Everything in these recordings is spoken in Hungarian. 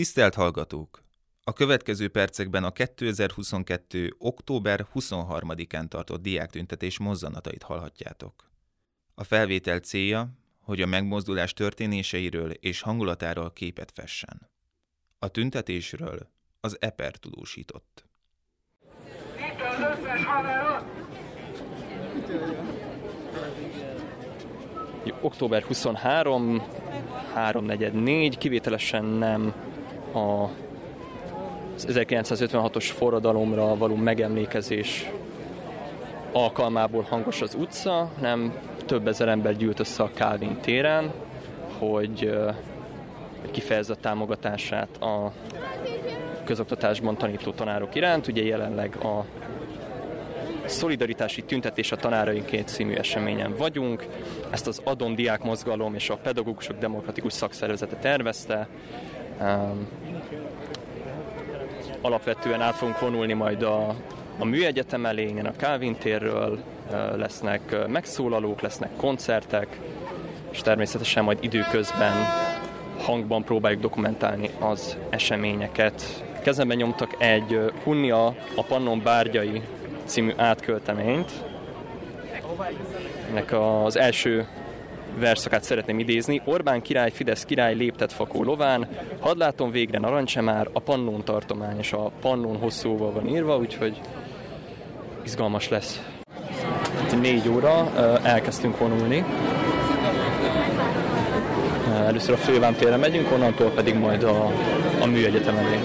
Tisztelt hallgatók! A következő percekben a 2022. október 23-án tartott diáktüntetés mozzanatait hallhatjátok. A felvétel célja, hogy a megmozdulás történéseiről és hangulatáról képet fessen. A tüntetésről az EPER tudósított. Október 23, 344, kivételesen nem a az 1956-os forradalomra való megemlékezés alkalmából hangos az utca, nem több ezer ember gyűlt össze a Calvin téren, hogy kifejezze a támogatását a közoktatásban tanító tanárok iránt. Ugye jelenleg a Szolidaritási Tüntetés a tanárainként című eseményen vagyunk. Ezt az Adom Diák Mozgalom és a Pedagógusok Demokratikus Szakszervezete tervezte. Alapvetően át fogunk vonulni majd a, a Műegyetem elé, innen a Calvin térről, lesznek megszólalók, lesznek koncertek, és természetesen majd időközben hangban próbáljuk dokumentálni az eseményeket. Kezemben nyomtak egy Hunnia a Pannon bárgyai című átkölteményt. Ennek az első verszakát szeretném idézni. Orbán király, Fidesz király léptet fakó lován, hadd látom végre narancsemár, a Pannon tartomány, és a Pannon hosszúval van írva, úgyhogy izgalmas lesz. Négy óra elkezdtünk vonulni. Először a Fővám megyünk, onnantól pedig majd a, a műegyetem elé.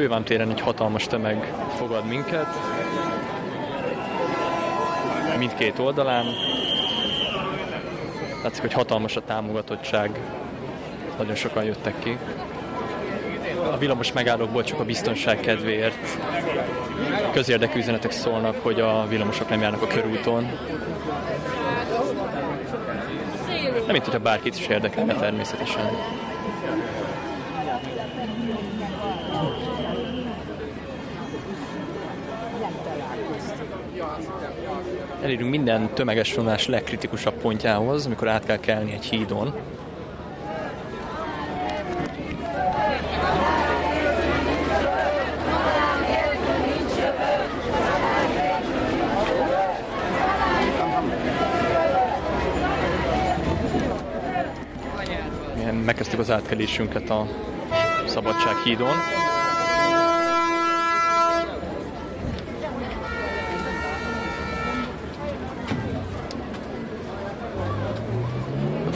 A Fővám téren egy hatalmas tömeg fogad minket, mindkét oldalán. Látszik, hogy hatalmas a támogatottság, nagyon sokan jöttek ki. A villamos megállókból csak a biztonság kedvéért közérdekű üzenetek szólnak, hogy a villamosok nem járnak a körúton. Nem, mint hogyha bárkit is érdekelne természetesen. Elérünk minden tömeges vonás legkritikusabb pontjához, amikor át kell kelni egy hídon. Megkezdtük az átkelésünket a Szabadság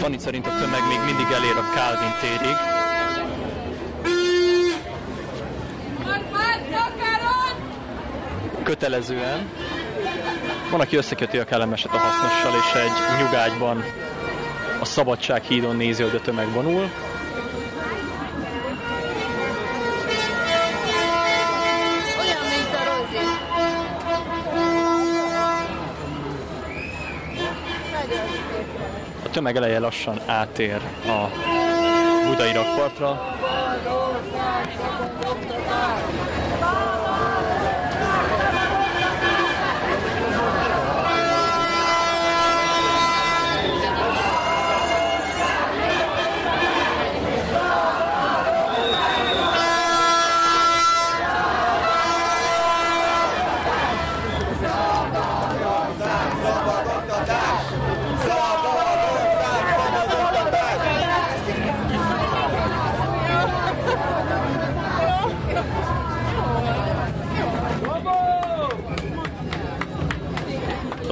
Fanny szerint a tömeg még mindig elér a Calvin térig. Kötelezően. Van, aki összeköti a kellemeset a hasznossal, és egy nyugágyban a Szabadság hídon nézi, hogy a tömeg vonul. Tömeg eleje lassan átér a budai rakpartra.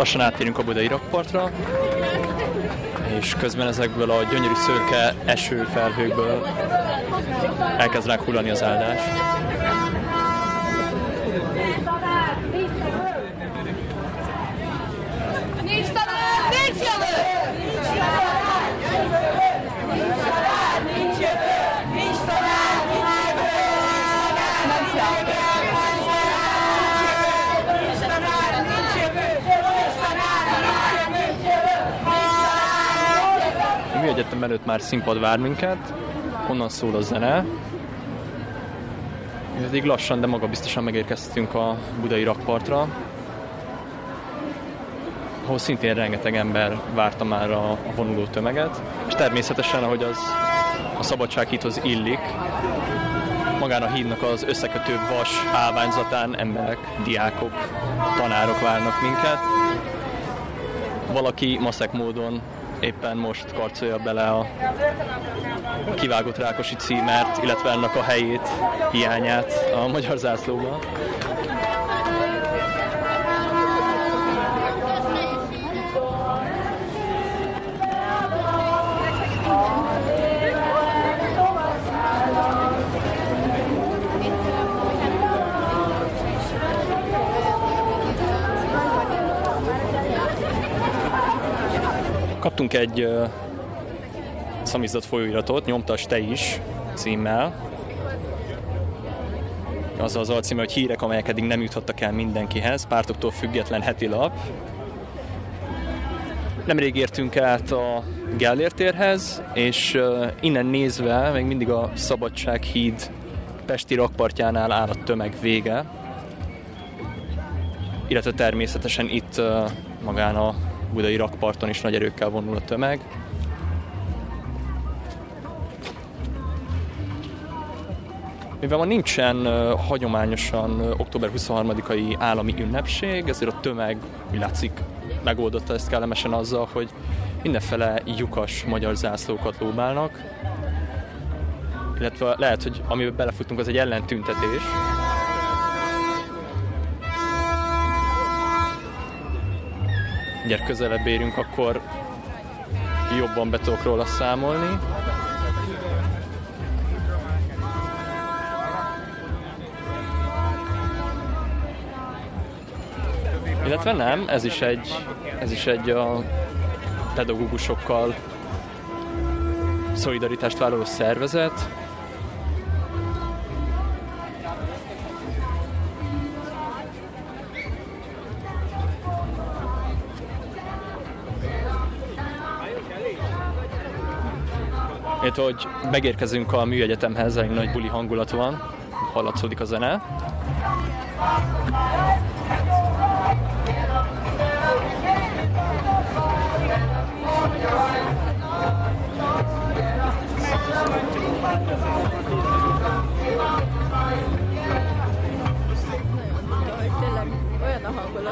Lassan átérünk a budai rakpartra, és közben ezekből a gyönyörű szőke esőfelhőkből elkezd ránk hullani az áldás. Nincs talán, nincs jövő! Nincs talán, nincs jövő! Nincs talán, nincs jövő! Nincs talán, nincs jövő! Nincs talán, nincs jövő! Nincs talán, nincs jövő! Műegyetem előtt már színpad vár minket, onnan szól a zene. Pedig lassan, de magabiztosan megérkeztünk a budai rakpartra, ahol szintén rengeteg ember várta már a, a vonuló tömeget, és természetesen, ahogy az a szabadsághídhoz illik, magán a hídnak az összekötő vas állványzatán emberek, diákok, tanárok várnak minket. Valaki maszek módon éppen most karcolja bele a kivágott Rákosi címert, illetve ennek a helyét, hiányát a magyar zászlóban. Kaptunk egy szamizdat folyóiratot, nyomtas te is címmel. Az az alcíme, hogy hírek, amelyek eddig nem juthattak el mindenkihez, pártoktól független heti lap. Nemrég értünk át a Gellért térhez, és innen nézve még mindig a Szabadsághíd Pesti rakpartjánál áll a tömeg vége. Illetve természetesen itt magán a budai rakparton is nagy erőkkel vonul a tömeg. Mivel ma nincsen hagyományosan október 23-ai állami ünnepség, ezért a tömeg, úgy látszik, megoldotta ezt kellemesen azzal, hogy mindenfele lyukas magyar zászlókat lóbálnak, illetve lehet, hogy amiben belefutunk, az egy ellentüntetés. Gyere közelebb érünk, akkor jobban be tudok róla számolni. Illetve nem, ez is egy, ez is egy a pedagógusokkal szolidaritást vállaló szervezet. Illetve, hogy megérkezünk a műegyetemhez, egy nagy buli hangulat van, hallatszódik a zene.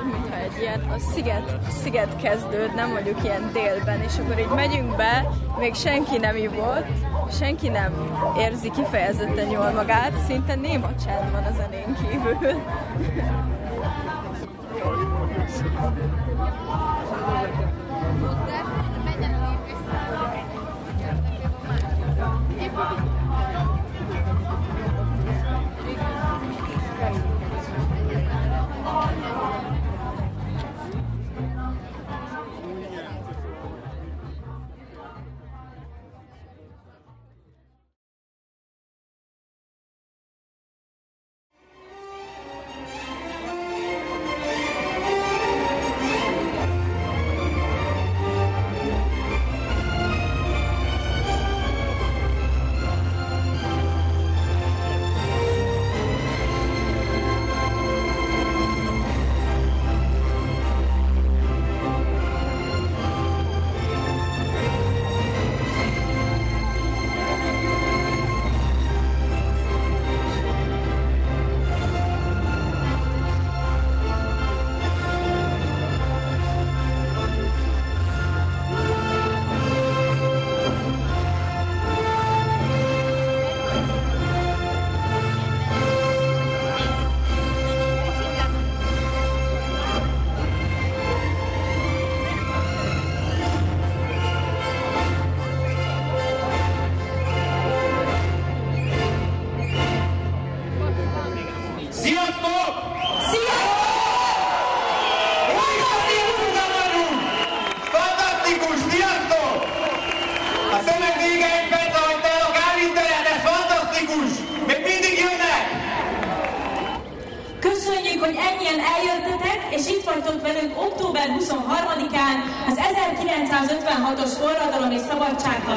Hangulat, mintha egy ilyen a sziget, sziget kezdődne, mondjuk ilyen délben, és akkor így megyünk be, még senki nem ivott, senki nem érzi kifejezetten jól magát, szinte néma csend van a zenén kívül.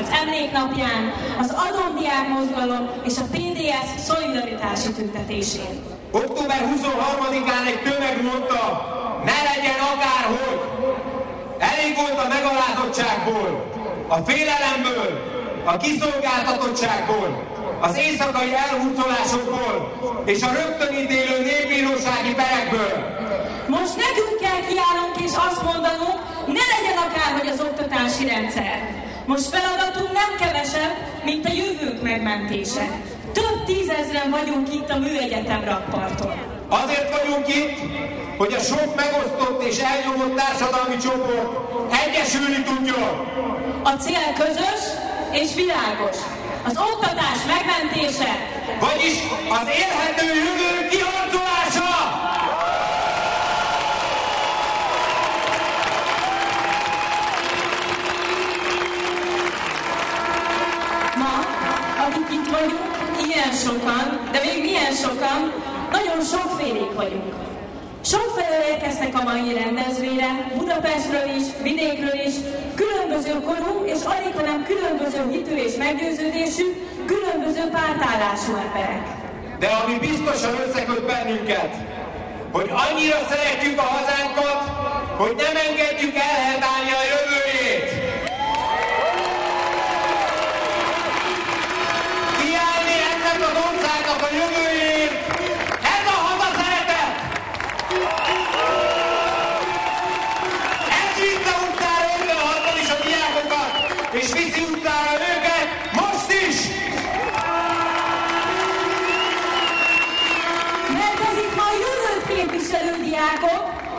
szabadságharc emléknapján, az Adomdiák mozgalom és a PDS szolidaritási tüntetésén. Október 23-án egy tömeg mondta, ne legyen akárhogy. Elég volt a megalázottságból, a félelemből, a kiszolgáltatottságból, az éjszakai elhurcolásokból és a rögtönítélő népbírósági perekből. Most nekünk kell kiállnunk és azt mondanunk, ne legyen akárhogy az oktatási rendszer. Most feladatunk nem kevesebb, mint a jövőnk megmentése. Több tízezren vagyunk itt a Műegyetem rakparton. Azért vagyunk itt, hogy a sok megosztott és elnyomott társadalmi csoport egyesülni tudjon. A cél közös és világos. Az oktatás megmentése, Vagyis az élhető jövő kiharcolása! Ilyen sokan, de még milyen sokan, nagyon sokfélék vagyunk. Sokfelől érkeztek a mai rendezvényre, Budapestről is, vidékről is, különböző korú és alig, hanem különböző hitű és meggyőződésű, különböző pártállású emberek. De ami biztosan összeköt bennünket, hogy annyira szeretjük a hazánkat, hogy nem engedjük elhetálni a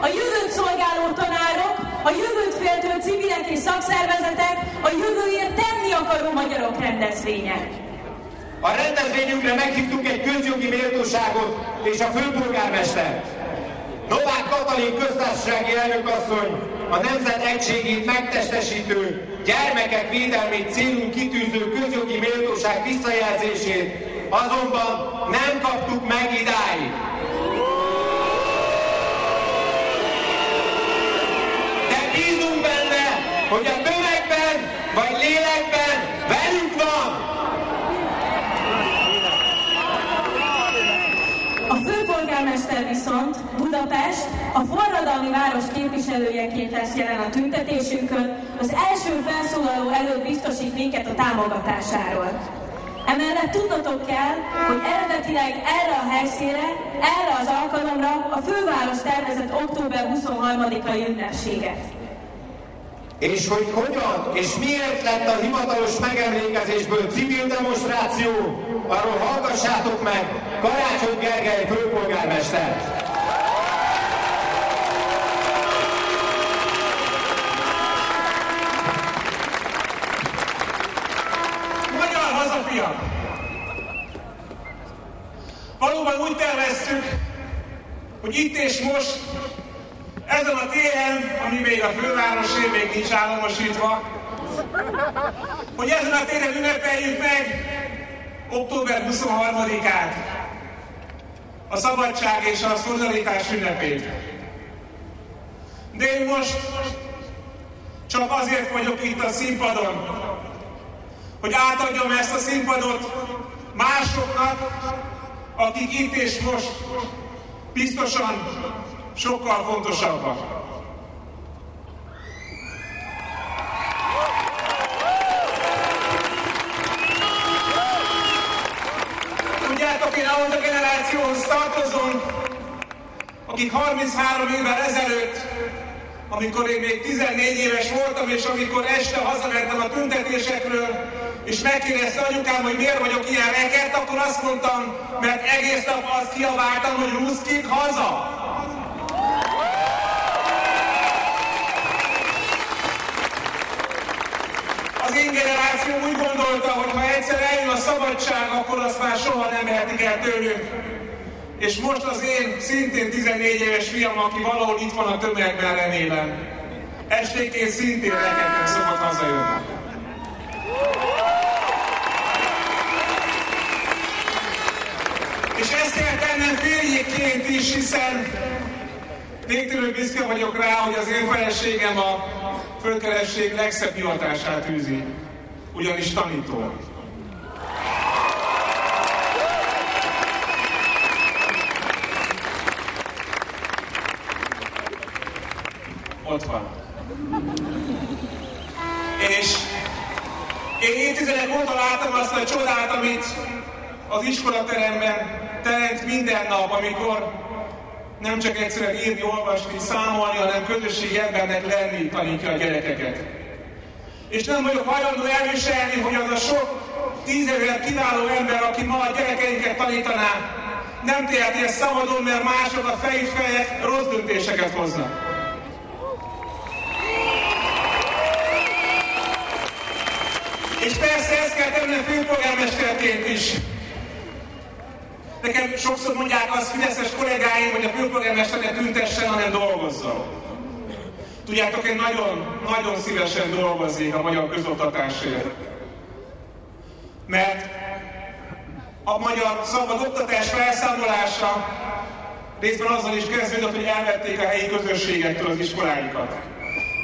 a jövőt szolgáló tanárok, a jövőt féltő civilek és szakszervezetek, a jövőért tenni akaró magyarok rendezvénye. A rendezvényünkre meghívtuk egy közjogi méltóságot és a főpolgármestert. Novák Katalin köztársasági elnökasszony a nemzet egységét megtestesítő, gyermekek védelmét célunk kitűző közjogi méltóság visszajelzését azonban nem kaptuk meg idáig. Hogy a tömegben vagy lélekben velünk van. A főpolgármester viszont Budapest a forradalmi város képviselőjeként lesz jelen a tüntetésünkön, az első felszólaló előtt biztosít minket a támogatásáról. Emellett tudnotok kell, hogy eredetileg erre a helyszínre, erre az alkalomra a főváros tervezett október 23-ai ünnepséget. És hogy hogyan és miért lett a hivatalos megemlékezésből civil demonstráció, arról hallgassátok meg Karácsony Gergely főpolgármestert. Magyar hazafiak! Valóban úgy terveztük, hogy itt és most, ezen a téren, ami még a fővárosé még nincs államosítva, hogy ezen a téren ünnepeljük meg október 23-át, a szabadság és a szolidaritás ünnepét. De én most csak azért vagyok itt a színpadon, hogy átadjam ezt a színpadot másoknak, akik itt és most biztosan sokkal fontosabbak. Tudjátok, én ahhoz a generációhoz tartozom, akik 33 évvel ezelőtt, amikor én még 14 éves voltam, és amikor este hazamentem a tüntetésekről, és megkérdezte anyukám, hogy miért vagyok ilyen rekett, akkor azt mondtam, mert egész nap azt kiabáltam, hogy ruszkik haza. Az én generáció úgy gondolta, hogy ha egyszer eljön a szabadság, akkor azt már soha nem vehetik el tőlünk. És most az én szintén 14 éves fiam, aki valahol itt van a tömegben remélem, esténként szintén rekednek szokott hazajönni. És ezt kell tennem férjéként is, hiszen Végtelenül büszke vagyok rá, hogy az én feleségem a fölkeresség legszebb hivatását űzi, ugyanis tanító. Ott van. És én évtizedek óta látom azt a csodát, amit az iskolateremben teremt minden nap, amikor nem csak egyszerűen írni, olvasni, számolni, hanem közösségi embernek lenni tanítja a gyerekeket. És nem vagyok hajlandó elviselni, hogy az a sok tízezer kiváló ember, aki ma a gyerekeinket tanítaná, nem teheti ezt szabadon, mert mások a fejük fejek rossz döntéseket hoznak. És persze ezt kell tenni főpolgármesterként is. Nekem sokszor mondják azt fideszes kollégáim, hogy a főpolgármester ne tüntessen, hanem dolgozzon. Tudjátok, én nagyon, nagyon szívesen dolgoznék a magyar közoktatásért. Mert a magyar szabad oktatás felszámolása részben azzal is kezdődött, hogy elvették a helyi közösségektől az iskoláikat.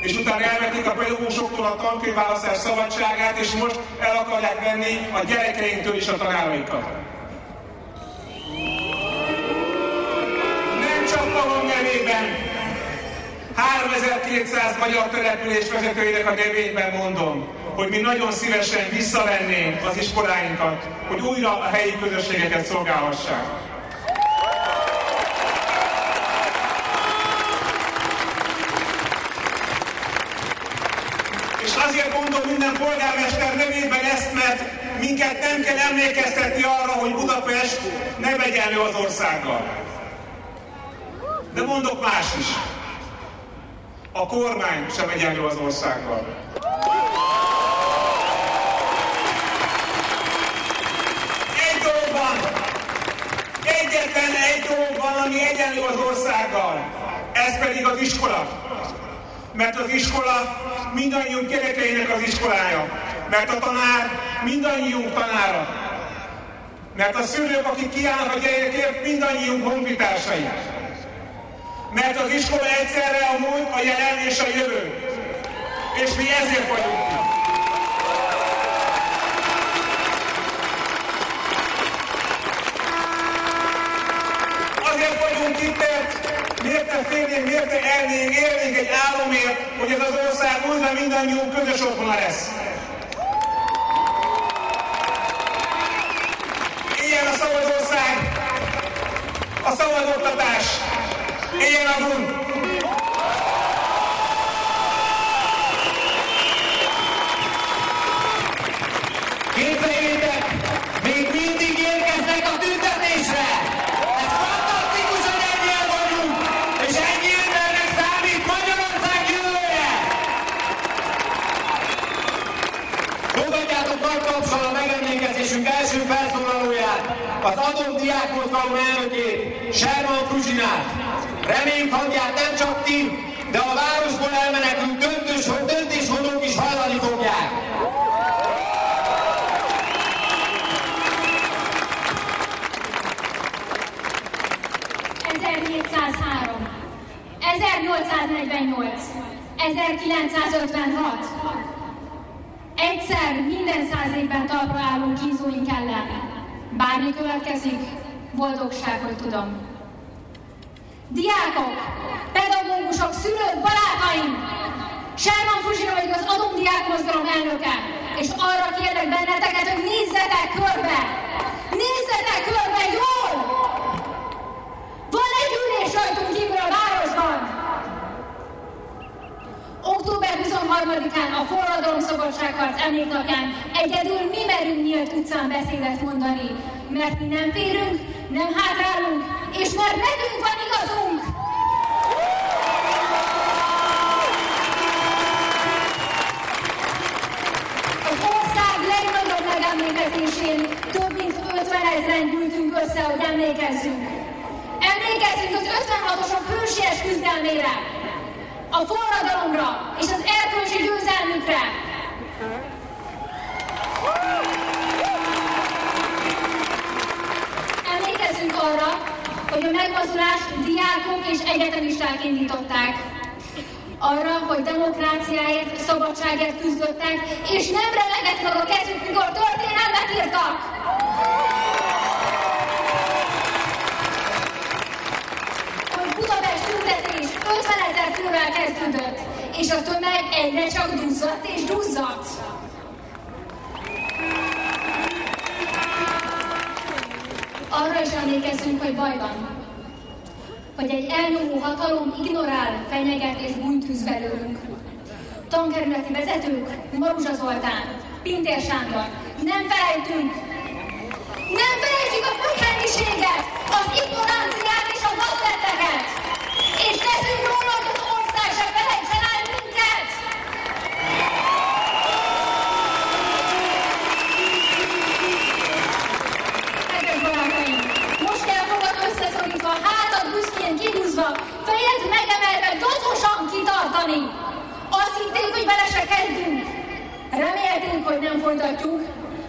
És utána elvették a pedagógusoktól a tankönyvválasztás szabadságát, és most el akarják venni a gyerekeinktől is a tanáraikat. 3200 magyar település vezetőinek a nevében mondom, hogy mi nagyon szívesen visszavennénk az iskoláinkat, hogy újra a helyi közösségeket szolgálhassák. És azért mondom minden polgármester nevében ezt, mert minket nem kell emlékeztetni arra, hogy Budapest nem egyenlő az országgal. De mondok más is. A kormány sem egyenlő az országgal. Egy dolog van, egyetlen egy dolog van, ami egyenlő az országgal. Ez pedig az iskola. Mert az iskola mindannyiunk gyerekeinek az iskolája. Mert a tanár mindannyiunk tanára. Mert a szülők, akik kiállnak a gyerekekért, mindannyiunk honfitársai. Mert az iskola egyszerre a múlt, a jelen és a jövő. És mi ezért vagyunk itt. Azért vagyunk itt, mert miért ne félnénk, miért ne elnénk, élnénk egy álomért, hogy ez az ország újra mindannyiunk közös otthona lesz. Ilyen a szabad ország, a szabad oktatás, Ilyen a gond. Képzeljétek, még mindig érkeznek a tüntetésre! Ez fantasztikus, hogy ennyien vagyunk, és ennyi embernek számít Magyarország jövője! Fogadjátok nagy tapsal a megemlékezésünk első felszólalóját, az Adom Diákmozgalom elnökét, Sherman Fruzsinát. Reményt hangját nem csak ti, de a városból elmenekült döntős, döntéshozók is hallani fogják. ...1703, 1848, 1956. Egyszer minden száz évben talpra állunk kínzóink ellen. Bármi következik, boldogság, hogy tudom. Diákok, pedagógusok, szülők, barátaim! Sherman Fuzsina vagyok az Adom Diák Mozgalom elnöke, és arra kérlek benneteket, hogy nézzetek körbe! Nézzetek körbe jól! Van egy ülés rajtunk kívül a városban! Október 23-án a Forradalom Szabadságharc emléknapján egyedül mi merünk nyílt utcán beszédet mondani, mert mi nem férünk, nem hátrálunk, és mert nekünk van igazunk! Az ország legnagyobb megemlékezésén több mint 50 ezeren gyűltünk össze, hogy emlékezzünk. Emlékezzünk az 56-osok hősies küzdelmére, a forradalomra és az erkölcsi győzelmükre. Emlékezzünk arra, hogy a megmozdulást diákok és egyetemisták indították. Arra, hogy demokráciáért, szabadságért küzdöttek, és nem remegett meg a kezük, mikor történelmet írtak. Hogy Budapest tüntetés 50 ezer fővel kezdődött, és a tömeg egyre csak duzzadt és duzzadt. Arra is emlékezzünk, hogy baj van. Hogy egy elnyomó hatalom ignorál, fenyeget és bújtűz belőlünk. Tankerületi vezetők, Maruzsa Zoltán, Pintér Sándor, nem felejtünk! Nem felejtjük a földrendiséget, az ignoranciát és a gazdetteket! És teszünk róla, hogy az ország se felejtsen el minket! Kedves barátaim, most kell fogad összeszorítva, hátad büszkén kihúzva, fejed megemelve, docosan kitartani. Azt hitték, hogy vele se kezdünk. Remélték, hogy nem folytatjuk,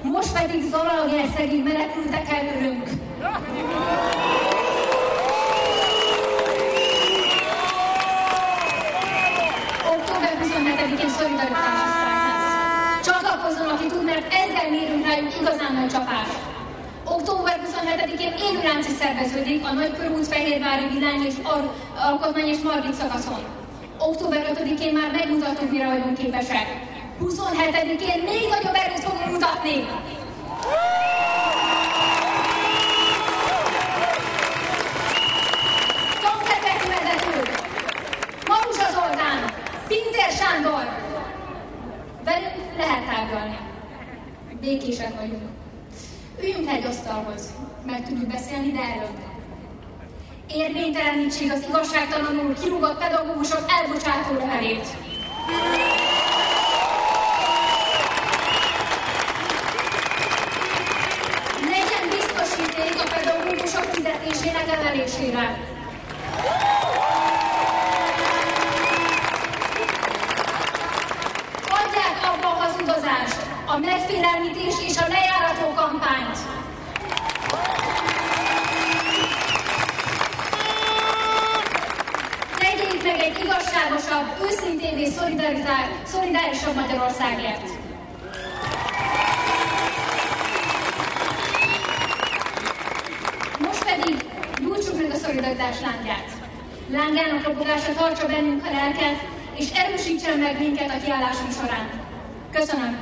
most pedig Zalaegerszegi menekültek előrünk. Október 27-én szolidaritási sztrájk lesz. Csatlakozzon, aki tud, mert ezzel mérünk rájuk igazán nagy csapást. Október 27-én élőlánc is szerveződik a Nagykörút, Fehérvári, Vilány és Ar- Alkotmány és Margit szakaszon. Október 5-én már megmutattuk, mire vagyunk képesek. 27-én még nagyobb erőt fogunk mutatni. Tankerületi vezetők, Maruzsa Zoltán, Pintér Sándor, velünk lehet tárgyalni. Békések vagyunk. Üljünk egy asztalhoz, meg tudjuk beszélni, de előbb. Érvénytelenítség az igazságtalanul kirúgott pedagógusok elbocsátó levelét. Legyen biztosíték a pedagógusok fizetésének emelésére. Hagyják abba a hazudozást, a megfélelmítés és a lejárató kampányt. Tegyék meg egy igazságosabb, őszintévé szolidárisabb Magyarországért. Szolidaritás lángját. Lángának robogása tartsa bennünk a lelket, és erősítsen meg minket a kiállásunk során. Köszönöm!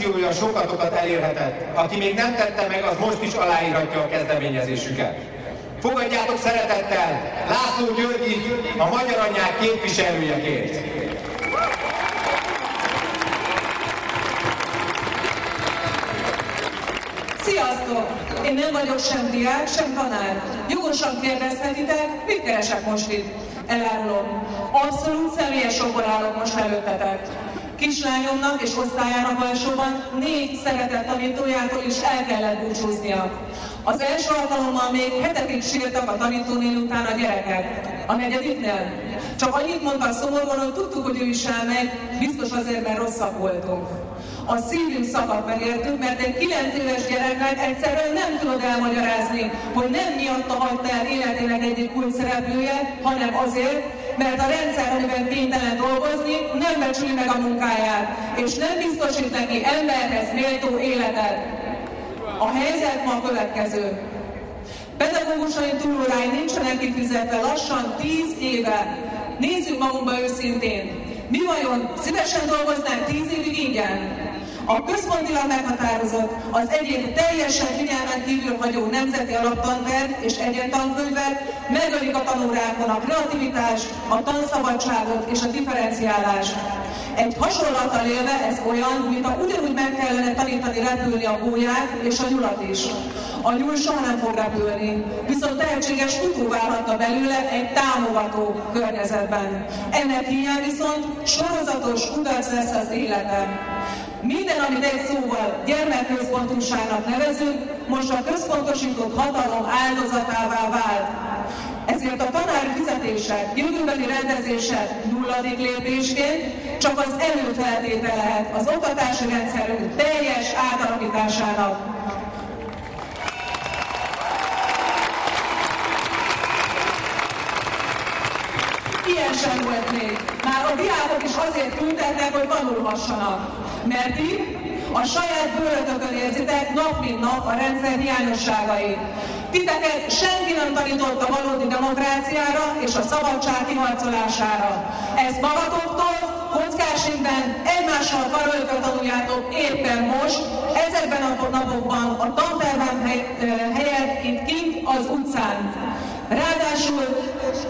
Anyák petíciója sokatokat elérhetett. Aki még nem tette meg, az most is aláírhatja a kezdeményezésüket. Fogadjátok szeretettel László Györgyit, a magyar anyák képviselőjeként. Sziasztok! Én nem vagyok sem diák, sem tanár. Jogosan kérdezhetitek, mit keresek most itt? Elárulom. Abszolút személyes okból állok most előttetek. Kislányomnak és osztályának alsóban négy szeretett tanítójától is el kellett búcsúznia. Az első alkalommal még hetekig sírtak a tanítónél után a gyerekek. A negyediknél csak annyit mondtak szomorúan, hogy tudtuk, hogy ő is elmegy, biztos azért, mert rosszak voltunk. A szívünk szakadt meg értük, mert egy 9 éves gyereknek egyszerűen nem tudod elmagyarázni, hogy nem miatta hagyta el életének egyik kulcs szereplője, hanem azért, mert a rendszer, amiben kénytelen dolgozni, nem becsüli meg a munkáját, és nem biztosít neki emberhez méltó életet. A helyzet ma a következő. Pedagógusai túlórái nincsenek kifizetve lassan 10 éve. Nézzük magunkba őszintén. Mi vajon szívesen dolgoznánk 10 évig ingyen? A központilag meghatározott, az egyéb teljesen figyelmen kívül hagyó nemzeti alaptanterv és egyentankönyvek megölik a tanórákon a kreativitást, a tanszabadságot és a differenciálást. Egy hasonlattal élve ez olyan, mintha ugyanúgy meg kellene tanítani repülni a gólyát és a nyulat is. A nyúl soha nem fog repülni, viszont tehetséges futó válhatna belőle egy támogató környezetben. Ennek hiány viszont sorozatos kudarc lesz az életem. Minden, amit egy szóval gyermekközpontúságnak nevezünk, most a központosított hatalom áldozatává vált. Ezért a tanári fizetések jövőbeli rendezése nulladik lépésként csak az előfeltétele lehet az oktatási rendszerünk teljes átalakításának. Ilyen sem volt még. Már a diákok is azért tüntetnek, hogy tanulhassanak. Mert itt a saját bőrötökön érzitek nap mint nap a rendszer hiányosságait. Titeket senki nem tanított valódi demokráciára és a szabadság kiharcolására. Ezt magatoktól, kockásintben, egymással karöltve tanuljátok éppen most, ezekben a napokban, a tanterben helyett itt kint az utcán. Ráadásul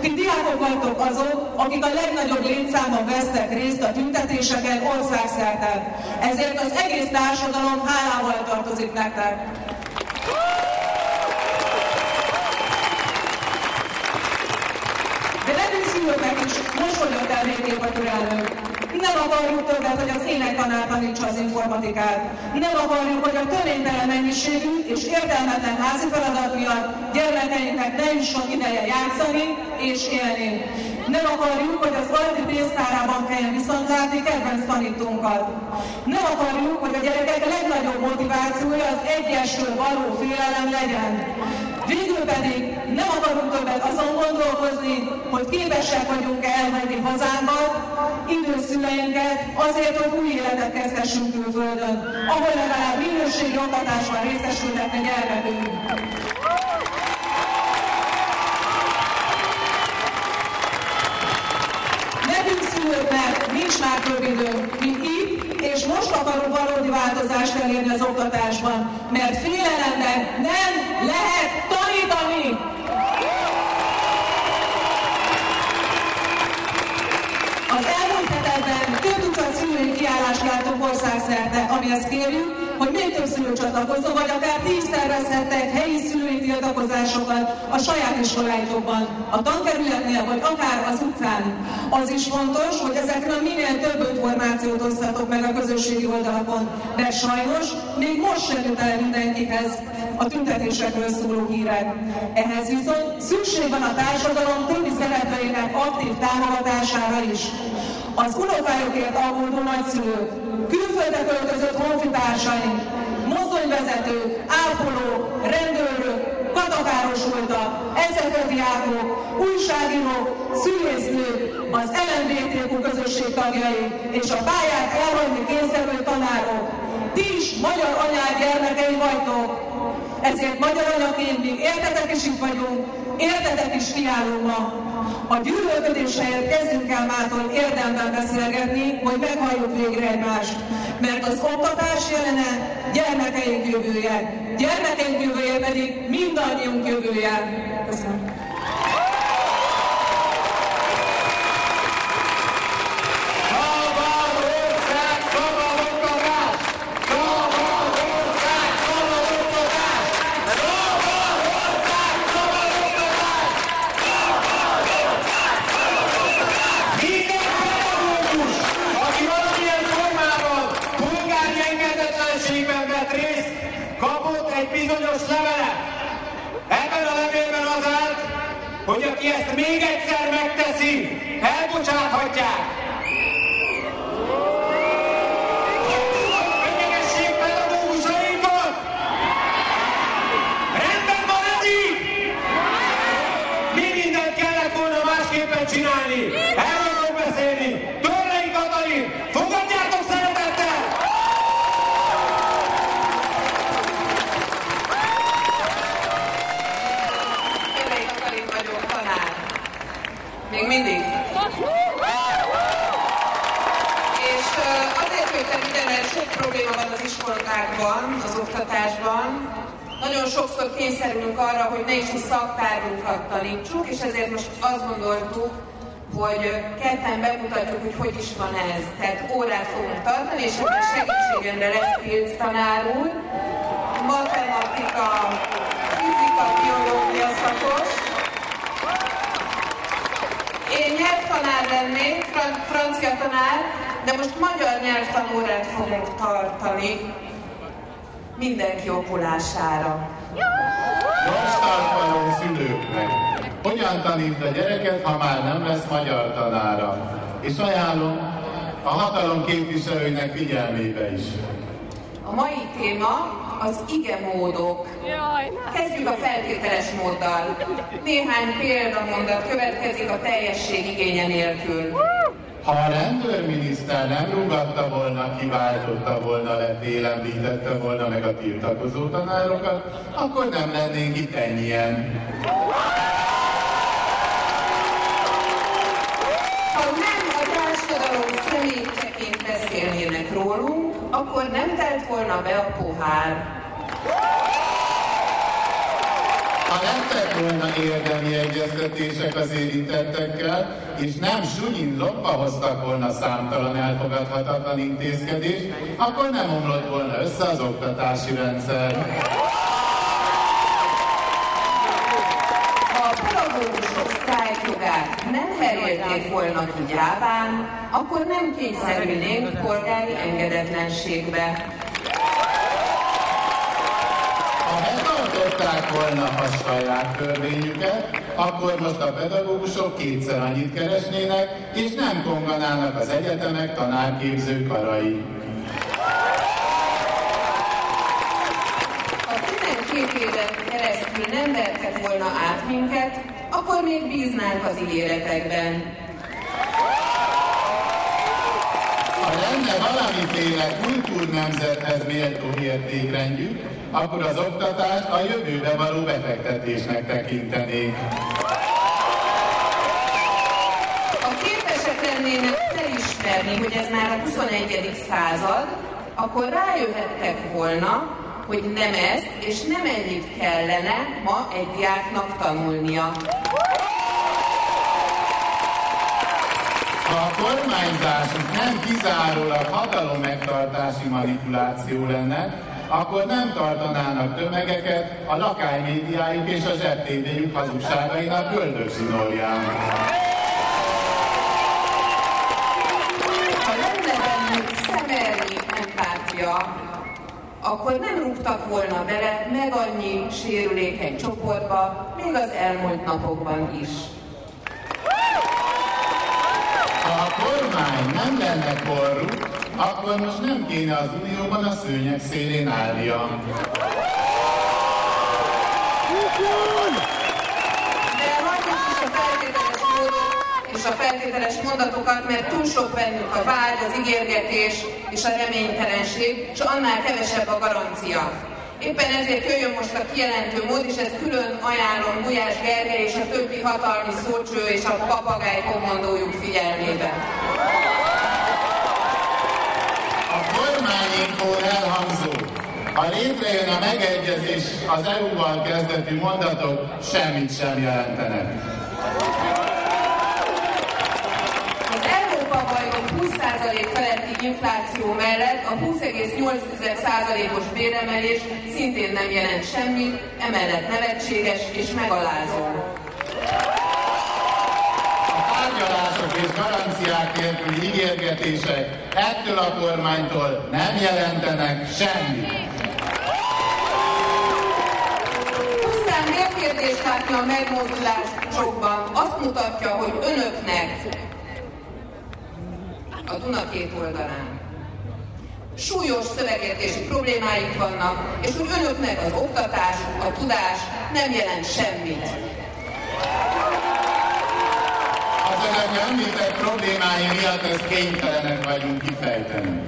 ti diákok vagytok azok, akik a legnagyobb létszámon vesztek részt a tüntetéseken országszerte. Ezért az egész társadalom hálával tartozik nektek. De nekünk szülőknek is mosolyott el végképp a türelmünk. Nem akarjuk többet, hogy az énektanár tanítsa az informatikát. Nem akarjuk, hogy a törvénytelen mennyiségű és értelmetlen házi feladat miatt gyermekeinknek ne jusson ideje játszani és élni. Nem akarjuk, hogy az valami pénztárában kelljen viszont látni kedvenc tanítónkat. Nem akarjuk, hogy a gyerekek legnagyobb motivációja az egyesről való félelem legyen. Végül pedig nem akarunk többet azon gondolkozni, hogy képesek vagyunk-e elmenni hazánkat, időszüleinket, azért, hogy új életet kezdhessünk külföldön, ahol legalább minőségi oktatásban részesülhetne gyermekünk. Nekünk szülőknek nincs már több időnk, mint és most akarunk valódi változást elérni az oktatásban, mert félelemben nem lehet tanítani. Az elmúlt hetekben több tucat szülői kiállást látunk országszerte, amihez kérjük, hogy még több szülő vagy akár tíz szervezhettek helyi szülői tiltakozásokat a saját iskoláitokban, a tankerületnél, vagy akár az utcán. Az is fontos, hogy ezekről minél több információt osztatok meg a közösségi oldalakon, de sajnos még most sem jut el mindenkihez a tüntetésekről szóló hírek. Ehhez viszont szükség van a társadalom többi szereplőinek aktív támogatására is. Az unokájukért aggódó nagyszülők, külföldre költözött honfitársaink, mozdonyvezetők, ápolók, rendőrök, katakárosultak, ezerediákok, újságírók, szülésznők, az LMBTQ közösség tagjai és a pályát elhagyni kényszerülő tanárok. Ti is magyar anyák gyermekei vagytok, ezért magyar anyaként még értetek is itt vagyunk, értetek is kiállunk ma. A gyűlölködés helyett kezdjünk el mától érdemben beszélgetni, hogy meghalljuk végre egymást. Mert az oktatás jelene gyermekeink jövője, gyermekeink jövője pedig mindannyiunk jövője. Köszönöm. Még egyszer megteszi, elbocsáthatják. Rendben van ez így? Mi mindent kellett volna másképpen csinálni? Erről beszélni. mindig. És azért jöttem ide, mert sok van az oktatásban. Nagyon sokszor kényszerülünk arra, hogy ne is a szaktárgunkat tanítsuk, és ezért most azt gondoltuk, hogy ketten bemutatjuk, hogy hogy is van ez. Tehát órát fogunk tartani, és ebben segítségemre lesz Pilc tanár úr, matematika, fizika, biológia szakos, én nyelvtanár lennék, fran- francia tanár, de most magyar nyelvtanórát fogunk tartani mindenki okulására. Most szülőknek. Hogyan tanít a gyereket, ha már nem lesz magyar tanára? És ajánlom a hatalom képviselőinek figyelmébe is. A mai téma az igemódok. Kezdjük a feltételes móddal. Néhány példamondat következik a teljesség igénye nélkül. Ha a rendőrminiszter nem rúgatta volna, kiváltotta volna le, félemlítette volna meg a tiltakozó tanárokat, akkor nem lennénk itt ennyien. Ha nem a társadalom személycseként beszélnének rólunk, akkor nem telt volna be a pohár. Ha nem tett volna érdemi egyeztetések az érintettekkel, és nem sunyin lopva hoztak volna számtalan elfogadhatatlan intézkedést, akkor nem omlott volna össze az oktatási rendszer. Sztrájkjogát nem herélték volna ki gyáván, akkor nem kényszerülnénk polgári engedetlenségbe. Tartották volna a saját törvényüket, akkor most a pedagógusok kétszer annyit keresnének, és nem konganának az egyetemek tanárképző karai. Ha 12 éven keresztül nem vertek volna át minket, akkor még bíznánk az ígéretekben. Ha lenne valamiféle kultúrnemzethez méltó értékrendjük, akkor az oktatást a jövőbe való befektetésnek tekintenék. Ha képesek lennének felismerni, hogy ez már a 21. század, akkor rájöhettek volna, hogy nem ez és nem ennyit kellene ma egy diáknak tanulnia. Ha a kormányzásuk nem kizárólag hatalom megtartási manipuláció lenne, akkor nem tartanának tömegeket a lakánymédiájuk és a zsebtévéjük hazugságainak göldögzsinórján. Ha lenne bennük szemelni empátia, akkor nem rúgtak volna bele meg annyi sérülékeny csoportba, még az elmúlt napokban is. Ha a kormány nem lenne korrupt, akkor most nem kéne az Unióban a szőnyeg szélén állnia. És a feltételes mondatokat, mert túl sok bennük a vágy, az ígérgetés és a reménytelenség, és annál kevesebb a garancia. Éppen ezért jöjjön most a kijelentő mód, és ezt külön ajánlom Gulyás Gergely és a többi hatalmi szócső és a papagáj kommandójuk figyelmébe. Kormányinfón elhangzó, ha létrejön a megegyezés az EU-val kezdetű mondatok, semmit sem jelentenek. Az Európa bajnok 20% feletti infláció mellett a 20,8%-os béremelés szintén nem jelent semmit, emellett nevetséges és megalázó tárgyalások és garanciák nélküli ígérgetések ettől a kormánytól nem jelentenek semmit. Pusztán mérkérdést látni a megmozdulásokban azt mutatja, hogy önöknek a Duna két oldalán súlyos szövegértési problémáik vannak, és hogy önöknek az oktatás, a tudás nem jelent semmit önök említett problémái miatt ezt kénytelenek vagyunk kifejteni.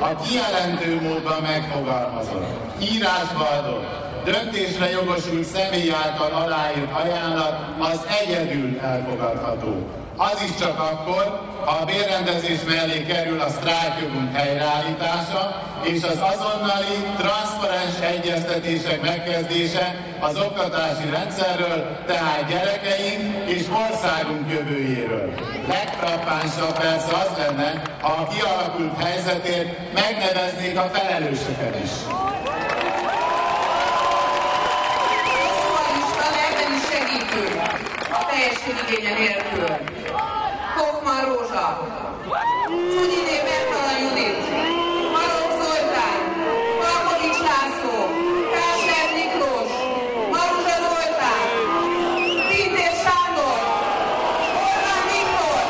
A kijelentő módban megfogalmazott, írásba adott, döntésre jogosult személy által aláírt ajánlat az egyedül elfogadható. Az is csak akkor, ha a bérrendezés mellé kerül a sztrájkjogunk helyreállítása és az azonnali, transzparens egyeztetések megkezdése az oktatási rendszerről, tehát gyerekeink és országunk jövőjéről. Legfrappánsabb persze az lenne, ha a kialakult helyzetért megneveznék a felelősöket is. a teljesség igénye nélkül. Hoffman Rózsa, Cunyiné Bertalan Judit, Marok Zoltán, Markovics László, Kásler Miklós, Maruzsa Zoltán, Pintér Sándor, Orbán Viktor,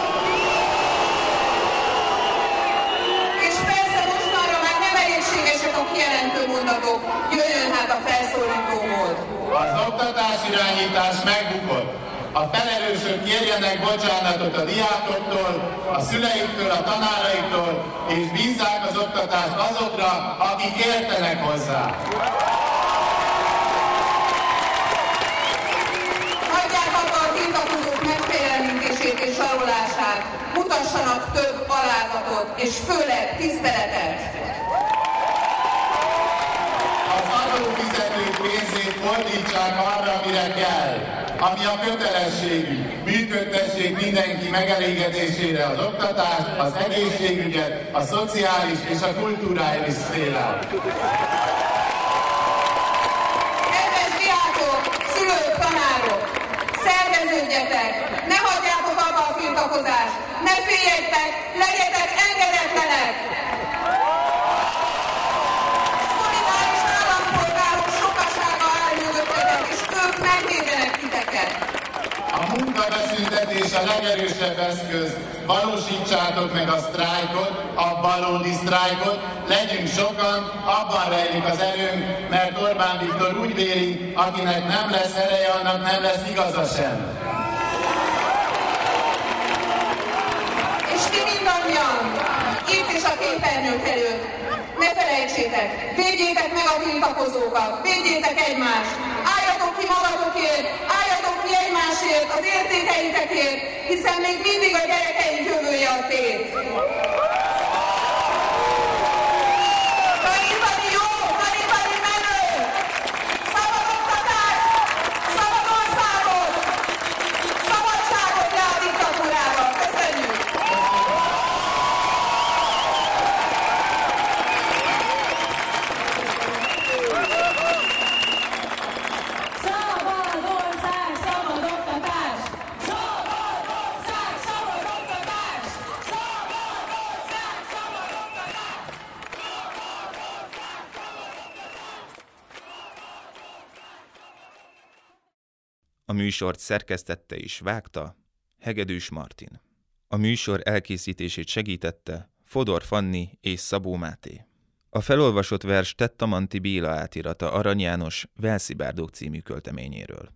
és persze mostanra már nem elégségesek a kijelentő mondatok, jöjjön hát a felszólító mód. Az oktatás irányítás megbukott. A felelősök kérjenek bocsánatot a diákoktól, a szüleiktől, a tanáraiktól, és bízzák az oktatást azokra, akik értenek hozzá. Hagyják abba a tiltakozók megfélemlítését és zsarolását, mutassanak több alázatot és főleg tiszteletet. Az adófizetők pénzét fordítsák arra, amire kell, ami a kötelességük. Működtessék mindenki megelégedésére az oktatást, az egészségügyet, a szociális és a kulturális szférát. Kedves diákok, szülők, tanárok, szerveződjetek, ne hagyjátok abba a tiltakozást, ne féljetek, legyetek engedetlenek! Munkabeszüntetés a legerősebb eszköz. Valósítsátok meg a sztrájkot, a valódi sztrájkot, legyünk sokan, abban rejlik az erőnk, mert Orbán Viktor úgy véli, akinek nem lesz ereje, annak nem lesz igaza sem. És ti mindannyian, itt is a képernyők előtt, ne felejtsétek, védjétek meg a tiltakozókat, védjétek egymást, álljatok ki magatokért, álljatok egymásért, az értékeitekért, hiszen még mindig a gyerekeink jövője a tét. A műsort szerkesztette és vágta Hegedűs Martin. A műsor elkészítését segítette Fodor Fanni és Szabó Máté. A felolvasott vers Tettamanti Béla átirata Arany János Velszibárdok című költeményéről.